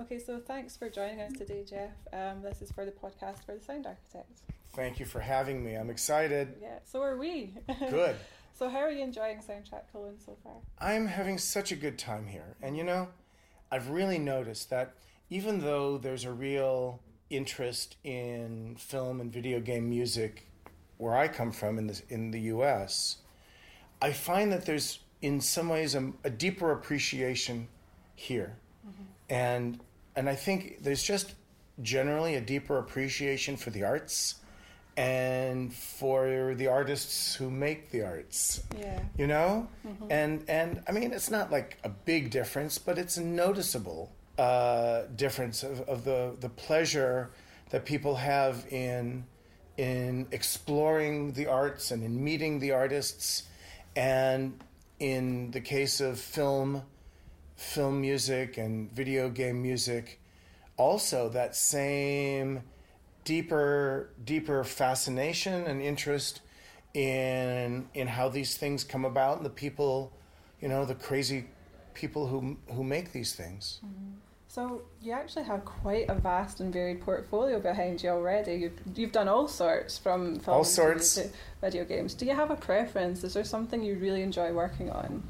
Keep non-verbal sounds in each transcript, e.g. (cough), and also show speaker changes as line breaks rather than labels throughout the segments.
Okay, so thanks for joining us today, Jeff. Um, this is for the podcast for the Sound Architect.
Thank you for having me. I'm excited.
Yeah, so are we. (laughs)
Good.
so, how are you enjoying Soundtrack Cologne so far?
I'm having such a good time here. And you know, I've really noticed that even though there's a real interest in film and video game music where I come from in the, in the US, I find that there's in some ways a, a deeper appreciation here. Mm-hmm. And and I think there's just generally a deeper appreciation for the arts and for the artists who make the arts.
Yeah.
You know? Mm-hmm. And and I mean it's not like a big difference, but it's a noticeable uh, difference of, of the, the pleasure that people have in in exploring the arts and in meeting the artists and in the case of film film music and video game music, also that same deeper deeper fascination and interest in in how these things come about and the people, you know, the crazy people who who make these things.
Mm-hmm. So you actually have quite a vast and varied portfolio behind you already. You've you've done all sorts from film
all sorts
to video games. Do you have a preference? Is there something you really enjoy working on?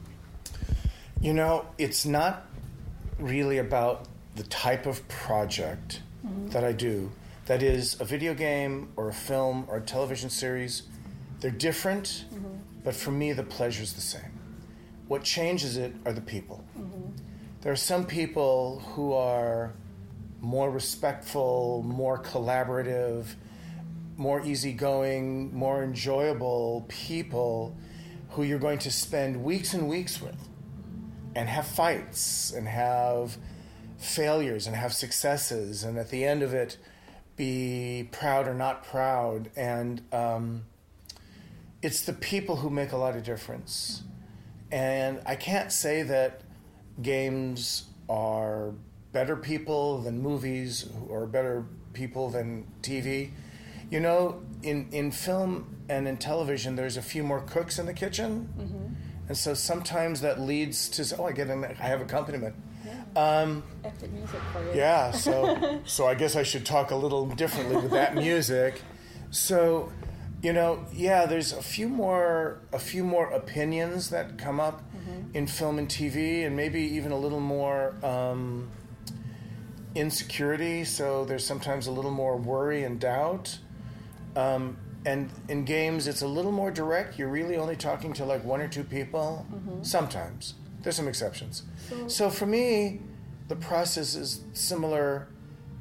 You know, it's not really about the type of project mm-hmm. that I do. That is a video game or a film or a television series. They're different, mm-hmm. but for me, the pleasure is the same. What changes it are the people. Mm-hmm. There are some people who are more respectful, more collaborative, more easygoing, more enjoyable people who you're going to spend weeks and weeks with and have fights and have failures and have successes and at the end of it be proud or not proud. And um, it's the people who make a lot of difference. And i can't say that games are better people than movies or better people than tv you know in, in film and in television there's a few more cooks in the kitchen. Mm-hmm and so sometimes that leads to oh I get an I have accompaniment.
Yeah. Um, Epic music for you.
Yeah, so (laughs) so I guess I should talk a little differently with that music. So, you know, yeah, there's a few more a few more opinions that come up mm-hmm. in film and TV, and maybe even a little more um, insecurity. So there's sometimes a little more worry and doubt. Um, and in games it's a little more direct. You're really only talking to like one or two people mm-hmm. sometimes. There's some exceptions. So, so, for me the process is similar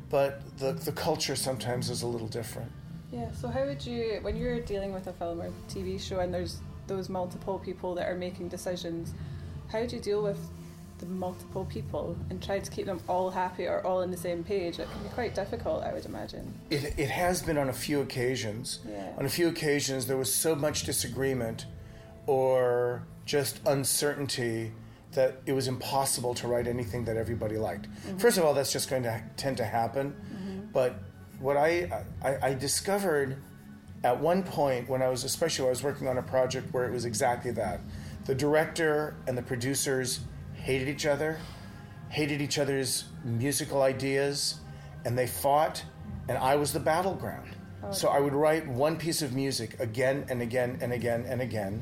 but the, the culture sometimes is a little different.
Yeah so how would you when you're dealing with a film or tv show and there's those multiple people that are making decisions how do you deal with the multiple people and try to keep them all happy or all on the same page. It can be quite difficult, I would imagine.
It, it has been on a few occasions.
Yeah.
On a few occasions, there was so much disagreement or just uncertainty that it was impossible to write anything that everybody liked. Mm-hmm. First of all, that's just going to tend to happen. Mm-hmm. But what I, I, I discovered at one point when I was, especially when I was working on a project where it was exactly that. The director and the producers hated each other, hated each other's musical ideas, and they fought, and I was the battleground. Oh, so I would write one piece of music again and again and again and again,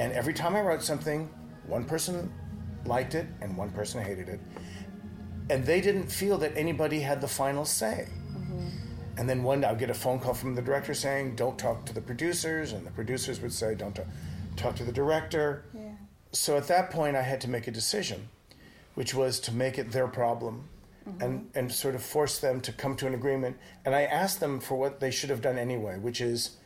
and every time I wrote something, one person liked it and one person hated it. And they didn't feel that anybody had the final say. Mm-hmm. And then one day I'd get a phone call from the director saying, Don't talk to the producers. And the producers would say, Don't talk, talk to the director.
Yeah
so at that point, I had to make a decision, which was to make it their problem mm-hmm. and, and sort of force them to come to an agreement. And I asked them for what they should have done anyway, which is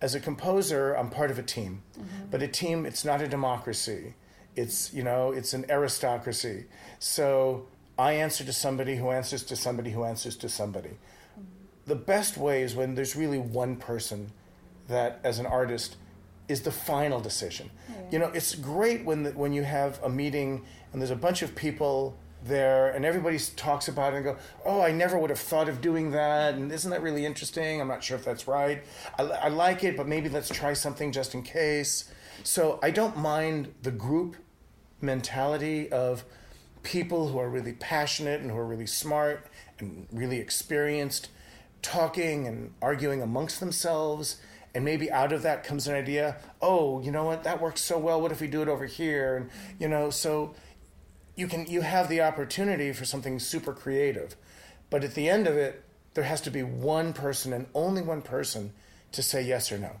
as a composer, I'm part of a team. Mm-hmm. But a team, it's not a democracy. It's, you know, it's an aristocracy. So I answer to somebody who answers to somebody who answers to somebody. Mm-hmm. The best way is when there's really one person that, as an artist, is the final decision. Yeah. You know, it's great when the, when you have a meeting and there's a bunch of people there and everybody talks about it and go, oh, I never would have thought of doing that, and isn't that really interesting? I'm not sure if that's right. I, I like it, but maybe let's try something just in case. So I don't mind the group mentality of people who are really passionate and who are really smart and really experienced talking and arguing amongst themselves and maybe out of that comes an idea oh you know what? That works so well. What if we do it over here? And you know so you can you have the opportunity for something super creative. But at the end of it there has to be one person and only one person to say yes or no.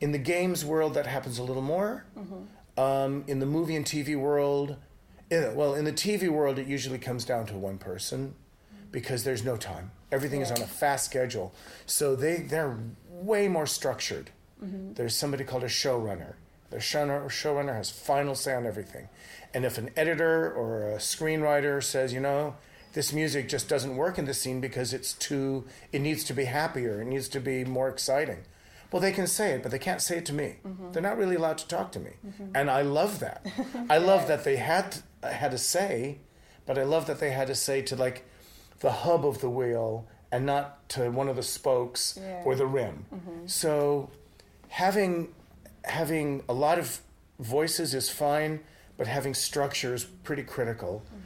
In the games world that happens a little more. Um, in the movie and tv world eh, well in the tv world it usually comes down to one person because there's no time. Everything is on a fast schedule. So they they're way more structured. Mm-hmm. There's somebody called a showrunner. The showrunner, has final say on everything. And if an editor or a screenwriter says you know this music just doesn't work in this scene because it's too it needs to be happier it needs to be more exciting. Well they can say it but they can't say it to me. Mm-hmm. They're not really allowed to talk to me. Mm-hmm. And i love that. (laughs) I love that they had had a say but i love that they had to say to like the hub of the wheel and not to one of the spokes
Yeah.
or the rim. Mm-hmm. So having having a lot of voices is fine but having structure is pretty critical mm-hmm.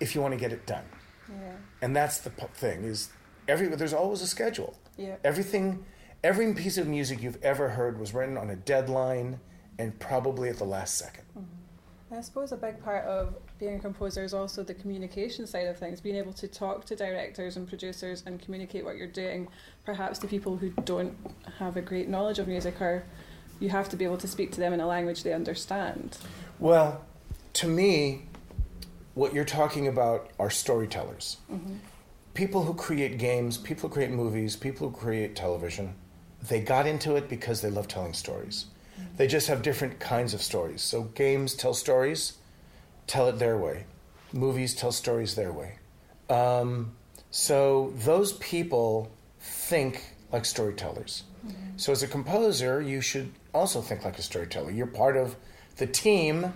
if you want to get it done.
Yeah.
and that's the thing is every there's always a schedule.
Yeah.
everything every piece of music you've ever heard was written on a deadline and probably at the last second. Mm-hmm.
I suppose a big part of being a composer is also the communication side of things, being able to talk to directors and producers and communicate what you're doing, perhaps to people who don't have a great knowledge of music, or you have to be able to speak to them in a language they understand.
well to me what you're talking about are storytellers. Mm-hmm. People who create games people who create movies people who create television they got into it because they love telling stories. Mm-hmm. They just have different kinds of stories. So games tell stories tell it their way. Movies tell stories their way. Um, so those people think like storytellers. So as a composer you should also think like a storyteller. You're part of the team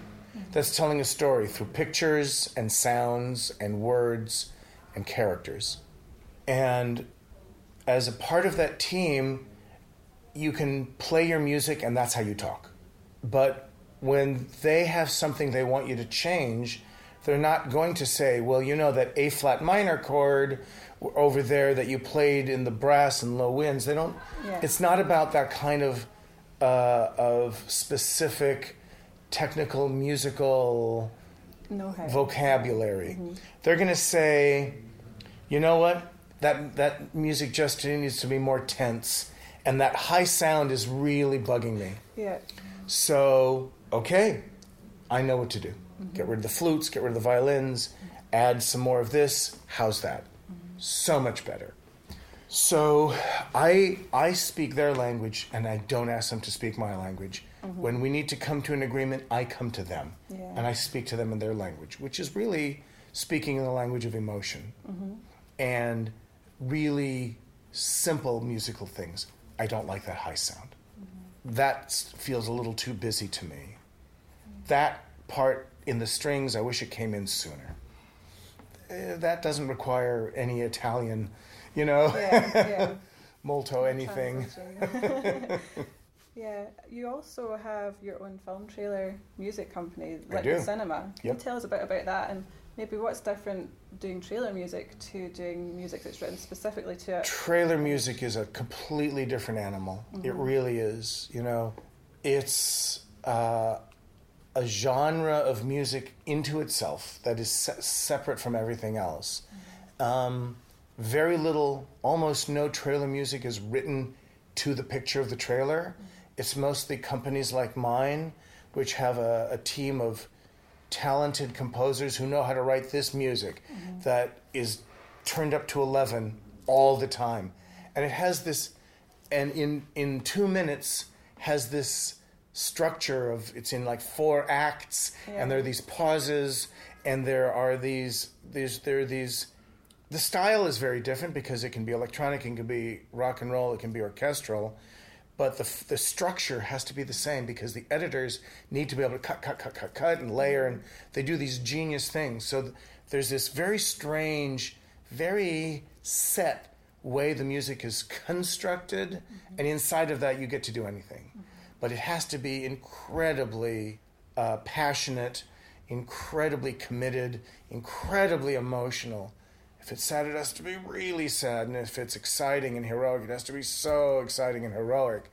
that's telling a story through pictures and sounds and words and characters. And as a part of that team you can play your music and that's how you talk. But when they have something they want you to change, they're not going to say, well, you know, that A flat minor chord over there that you played in the brass and low winds. They don't,
Yeah.
it's not about that kind of, uh, of specific technical musical
how.
vocabulary. They're going to say, you know what? That that music just needs to be more tense, and that high sound is really bugging me.
yeah.
So, okay, I know what to do. Mm-hmm. Get rid of the flutes, get rid of the violins, add some more of this. How's that? Mm-hmm. So much better. So, I I speak their language and I don't ask them to speak my language. Mm-hmm. When we need to come to an agreement, I come to them
Yeah.
and I speak to them in their language, which is really speaking in the language of emotion and really simple musical things. I don't like that high sound. That feels a little too busy to me. That part in the strings, I wish it came in sooner. Eh, that doesn't require any Italian, you know,
Yeah, yeah. (laughs)
molto anything. (laughs)
Yeah, you also have your own film trailer music company, Liquid Cinema. Can
Yep.
you tell us a bit about that and maybe what's different doing trailer music to doing music that's written specifically to it?
Trailer music is a completely different animal. It really is. You know, it's uh, a genre of music into itself that is se- separate from everything else. Mm-hmm. Um, very little, almost no trailer music is written to the picture of the trailer. Mm-hmm. It's mostly companies like mine, which have a, a team of talented composers who know how to write this music mm-hmm. that is turned up to 11 all the time and it has this and in in 2 minutes has this structure of it's in like four acts and there are these pauses and there are these these there are these the style is very different because it can be electronic, it can be rock and roll, it can be orchestral, but the the structure has to be the same because the editors need to be able to cut, cut, cut, cut, cut, and layer, and they do these genius things. So th- there's this very strange, very set way the music is constructed, mm-hmm. and inside of that you get to do anything, mm-hmm. But it has to be incredibly uh, passionate. incredibly committed, incredibly emotional. If it's sad, it has to be really sad, and if it's exciting and heroic, it has to be so exciting and heroic.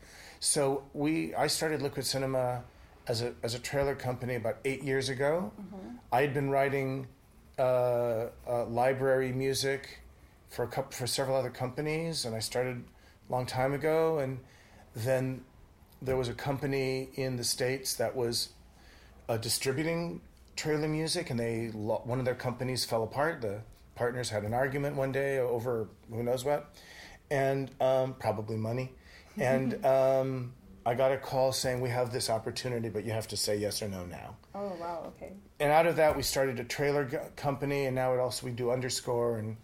So we, I started Liquid Cinema as a as a trailer company about eight years ago. I had been writing uh, uh, library music for a couple for several other companies, and I started a long time ago. And then there was a company in the states that was uh, distributing trailer music, and they one of their companies fell apart. The partners had an argument one day over who knows what, and um, probably money. (laughs) And um, I got a call saying we have this opportunity, but you have to say yes or no now.
Oh wow, okay.
And out of that, we started a trailer g- company, and now it also we do underscore, and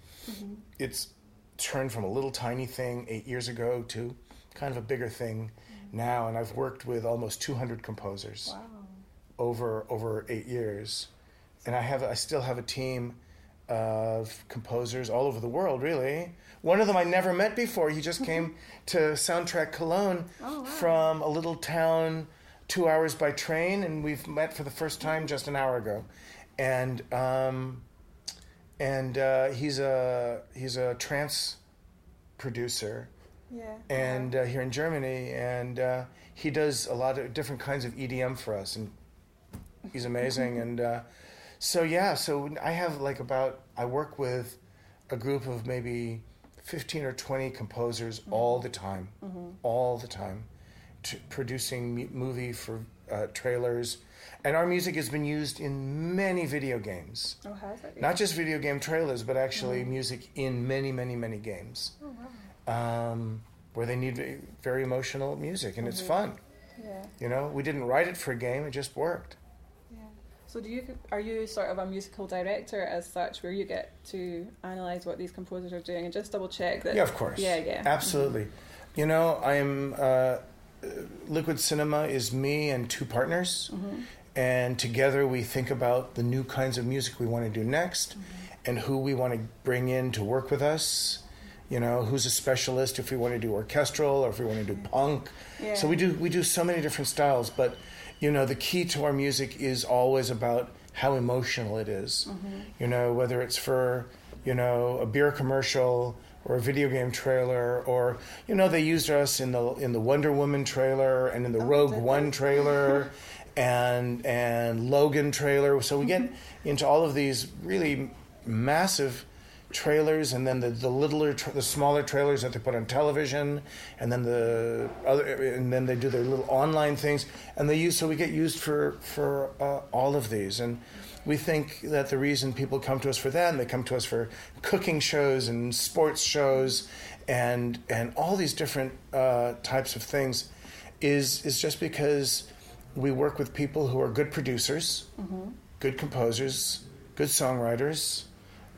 it's turned from a little tiny thing eight years ago to kind of a bigger thing now. And I've worked with almost 200 composers
Wow.
over over eight years, and I have I still have a team of composers all over the world. Really, one of them I never met before. He just came (laughs) to Soundtrack Cologne
Oh, wow.
from a little town two hours by train, and we've met for the first time just an hour ago, and um, and uh, he's a he's a trance producer
Yeah.
and uh, here in Germany, and uh, he does a lot of different kinds of EDM for us, and he's amazing. (laughs) and uh, so yeah, so I have like about I work with a group of maybe fifteen or twenty composers all the time, all the time, t- producing movie for uh, trailers, and our music has been used in many video games.
Oh, has it?
Not just video game trailers, but actually music in many, many, many games
Oh wow.
Um, where they need very emotional music, and it's mm-hmm. fun.
Yeah.
You know, we didn't write it for a game; it just worked.
Yeah. So do you are you sort of a musical director as such, where you get to analyze what these composers are doing and just double check that?
Yeah, of course.
Yeah, yeah. Mm-hmm.
Absolutely. You know, I'm uh, uh, Liquid Cinema is me and two partners, mm-hmm. and together we think about the new kinds of music we want to do next, and who we want to bring in to work with us. You know, who's a specialist if we want to do orchestral or if we want to do mm-hmm. punk.
Yeah.
So we do we do so many different styles, but you know, the key to our music is always about how emotional it is. Mm-hmm. You know, whether it's for you know a beer commercial or a video game trailer, or you know they used us in the in the Wonder Woman trailer and in the oh, Rogue
did?
One trailer. (laughs) And and Logan trailer, so we get (laughs) into all of these really massive trailers and then the, the littler tra- the smaller trailers that they put on television and then the other and then they do their little online things. And they use so we get used for for uh, all of these. And we think that the reason people come to us for that and they come to us for cooking shows and sports shows and and all these different uh, types of things is is just because we work with people who are good producers good composers good songwriters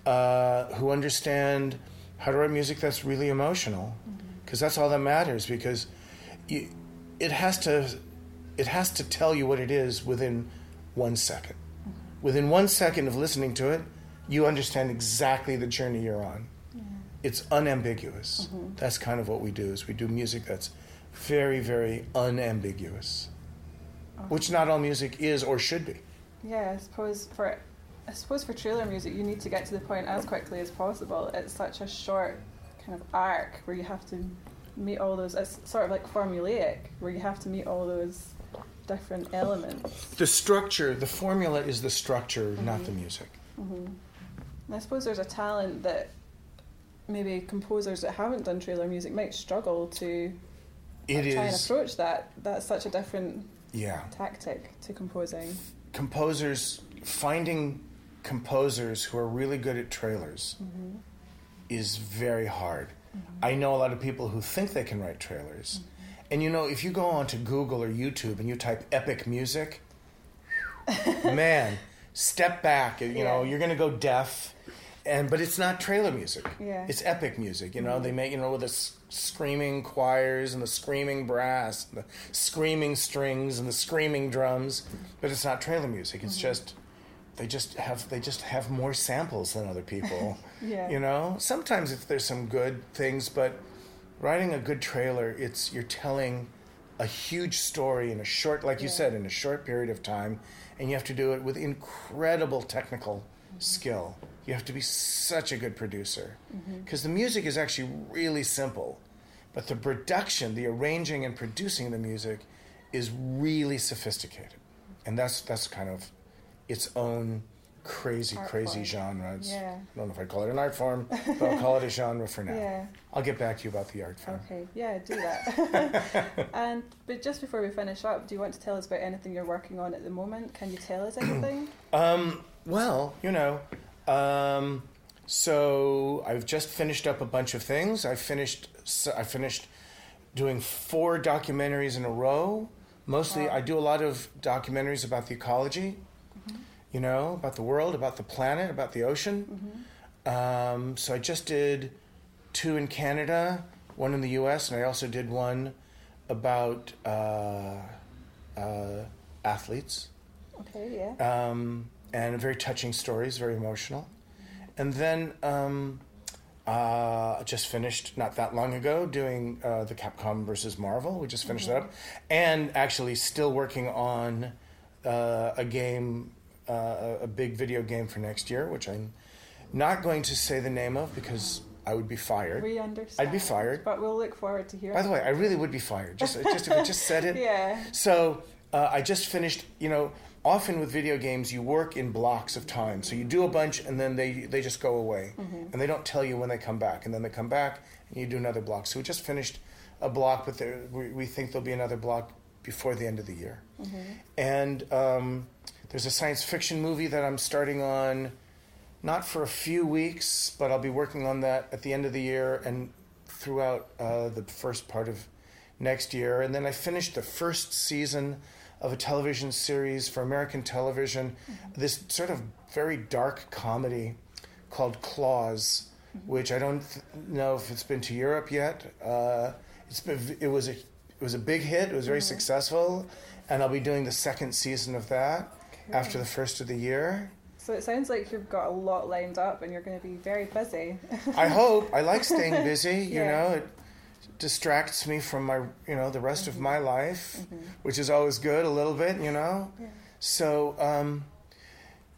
uh, who understand how to write music that's really emotional, mm-hmm. because that's all that matters. Because you, it has to, it has to tell you what it is within one second. Mm-hmm. Within one second of listening to it, you understand exactly the journey you're on. It's unambiguous. Mm-hmm. That's kind of what we do. Is we do music that's very, very unambiguous, which not all music is or should be.
Yeah, I suppose for I suppose for trailer music you need to get to the point as quickly as possible. It's such a short kind of arc where you have to meet all those it's sort of like formulaic where you have to meet all those different elements.
The structure, the formula is the structure, not the mm-hmm. music.
And I suppose there's a talent that maybe composers that haven't done trailer music might struggle to
It
try and approach that. That's such a different
yeah.
tactic to composing.
Composers, finding composers who are really good at trailers mm-hmm. is very hard. Mm-hmm. I know a lot of people who think they can write trailers. Mm-hmm. And you know, if you go onto Google or YouTube and you type epic music, (laughs) man, step back. You know, you're going to go deaf. And but it's not trailer music.
Yeah.
It's epic music. You know, they make you know with the s- screaming choirs and the screaming brass, and the screaming strings and the screaming drums. But it's not trailer music. It's just they just have they just have more samples than other people. (laughs)
Yeah.
You know, sometimes if there's some good things, but writing a good trailer, it's you're telling a huge story in a short, like you said, in a short period of time, and you have to do it with incredible technical mm-hmm. skill. You have to be such a good producer mm-hmm. because the music is actually really simple, but the production, the arranging and producing the music, is really sophisticated, and that's that's kind of its own crazy,
Art
crazy
form.
genre. It's,
Yeah.
I don't know if I'd call it an art form, but I'll call it a (laughs) genre for now.
Yeah.
I'll get back to you about the art form.
Okay, yeah, do that. (laughs) and but just before we finish up, do you want to tell us about anything you're working on at the moment? Can you tell us (clears throat) anything?
Um, well, you know, um, so I've just finished up a bunch of things. I finished. I finished doing four documentaries in a row. Mostly,
Wow.
I do a lot of documentaries about the ecology. You know, about the world, about the planet, about the ocean. Um, so I just did two in Canada, one in the U.S., and I also did one about uh, uh, athletes
Okay, yeah.
um, and very touching stories, very emotional. And then um, uh, just finished not that long ago doing uh, the Capcom versus Marvel. We just finished that up, and actually still working on uh, a game, uh, a big video game for next year, which I'm not going to say the name of because I would be fired.
We understand.
I'd be fired.
But we'll look forward to hearing.
By the way, I really would be fired. Just, just if I just said it. (laughs)
Yeah.
So uh, I just finished. You know, often with video games, you work in blocks of time. So you do a bunch, and then they they just go away, and they don't tell you when they come back, and then they come back, and you do another block. So we just finished a block, but there, we, we think there'll be another block before the end of the year. And um, there's a science fiction movie that I'm starting on. Not for a few weeks, but I'll be working on that at the end of the year and throughout uh, the first part of next year. And then I finished the first season of a television series for American television, this sort of very dark comedy called Claws, which I don't th- know if it's been to Europe yet. Uh, it's been, it was a it was a big hit. It was very mm-hmm. successful, and I'll be doing the second season of that after the first of the year.
So it sounds like you've got a lot lined up, and you're going to be very busy.
I hope. I like staying (laughs) busy. You
Yeah.
know, it distracts me from my, you know, the rest of mm-hmm. my life, mm-hmm. which is always good a little bit. You know,
Yeah.
so um,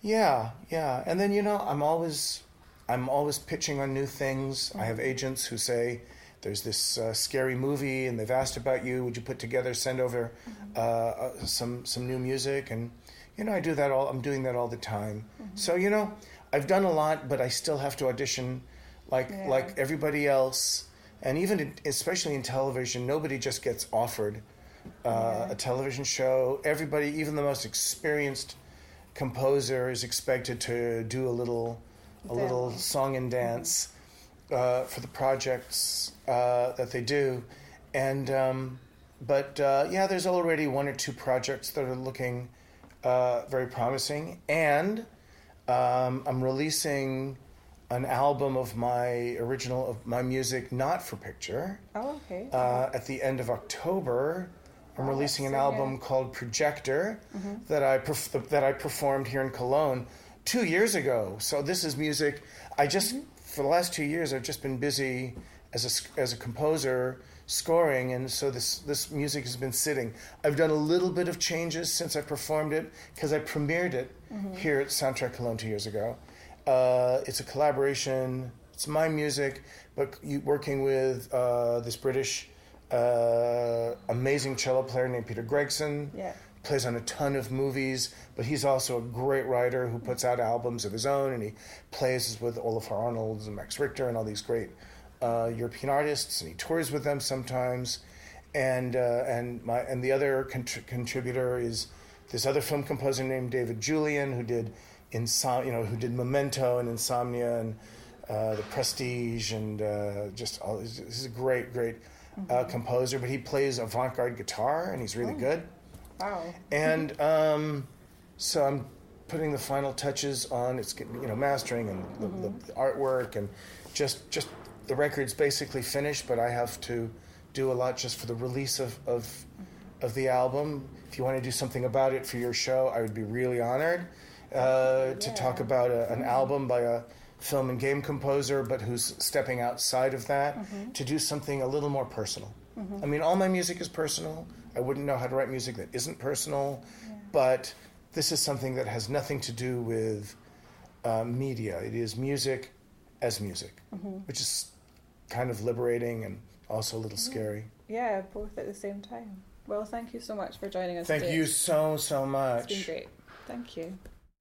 yeah, yeah. And then you know, I'm always, I'm always pitching on new things. I have agents who say. There's this uh, scary movie, and they've asked about you. Would you put together, send over uh, uh, some some new music? And you know, I do that all. I'm doing that all the time. So you know, I've done a lot, but I still have to audition, like
Yeah.
like everybody else. And even in, especially in television, nobody just gets offered uh,
Yeah.
a television show. Everybody, even the most experienced composer, is expected to do a little a little song and dance uh, for the projects uh, that they do. And um, but uh, yeah, there's already one or two projects that are looking uh, very promising, and um, I'm releasing an album of my original of my music, not for picture,
Oh, okay.
uh, at the end of October. I'm
Wow,
releasing an album
good.
called Projector that I perf- that I performed here in Cologne two years ago. So this is music. I just for the last two years I've just been busy as a as a composer scoring, and so this this music has been sitting. I've done a little bit of changes since I performed it because I premiered it here at Soundtrack Cologne two years ago. Uh, it's a collaboration. It's my music, but you, working with uh, this British uh, amazing cello player named Peter Gregson.
Yeah.
Plays on a ton of movies, but he's also a great writer who puts out albums of his own, and he plays with Olafur Arnalds and Max Richter and all these great uh, European artists, and he tours with them sometimes. And uh, and my and the other contr- contributor is this other film composer named David Julyan, who did Insom- you know, who did Memento and Insomnia and uh, The Prestige, and uh, just all. He's, he's a great, great uh, composer, but he plays avant-garde guitar, and he's really good.
wow.
And um, so I'm putting the final touches on it's you know mastering and the, the, the artwork and just just the record's basically finished, but I have to do a lot just for the release of of, of the album. If you want to do something about it for your show, I would be really honored uh, to talk about a, an album by a film and game composer, but who's stepping outside of that to do something a little more personal. I mean, all my music is personal. I wouldn't know how to write music that isn't personal, but this is something that has nothing to do with uh, media. It is music as music, which is kind of liberating and also a little scary.
Yeah, both at the same time. Well, thank you so much for joining us
Thank
today.
you so, so much.
It's been great. Thank you.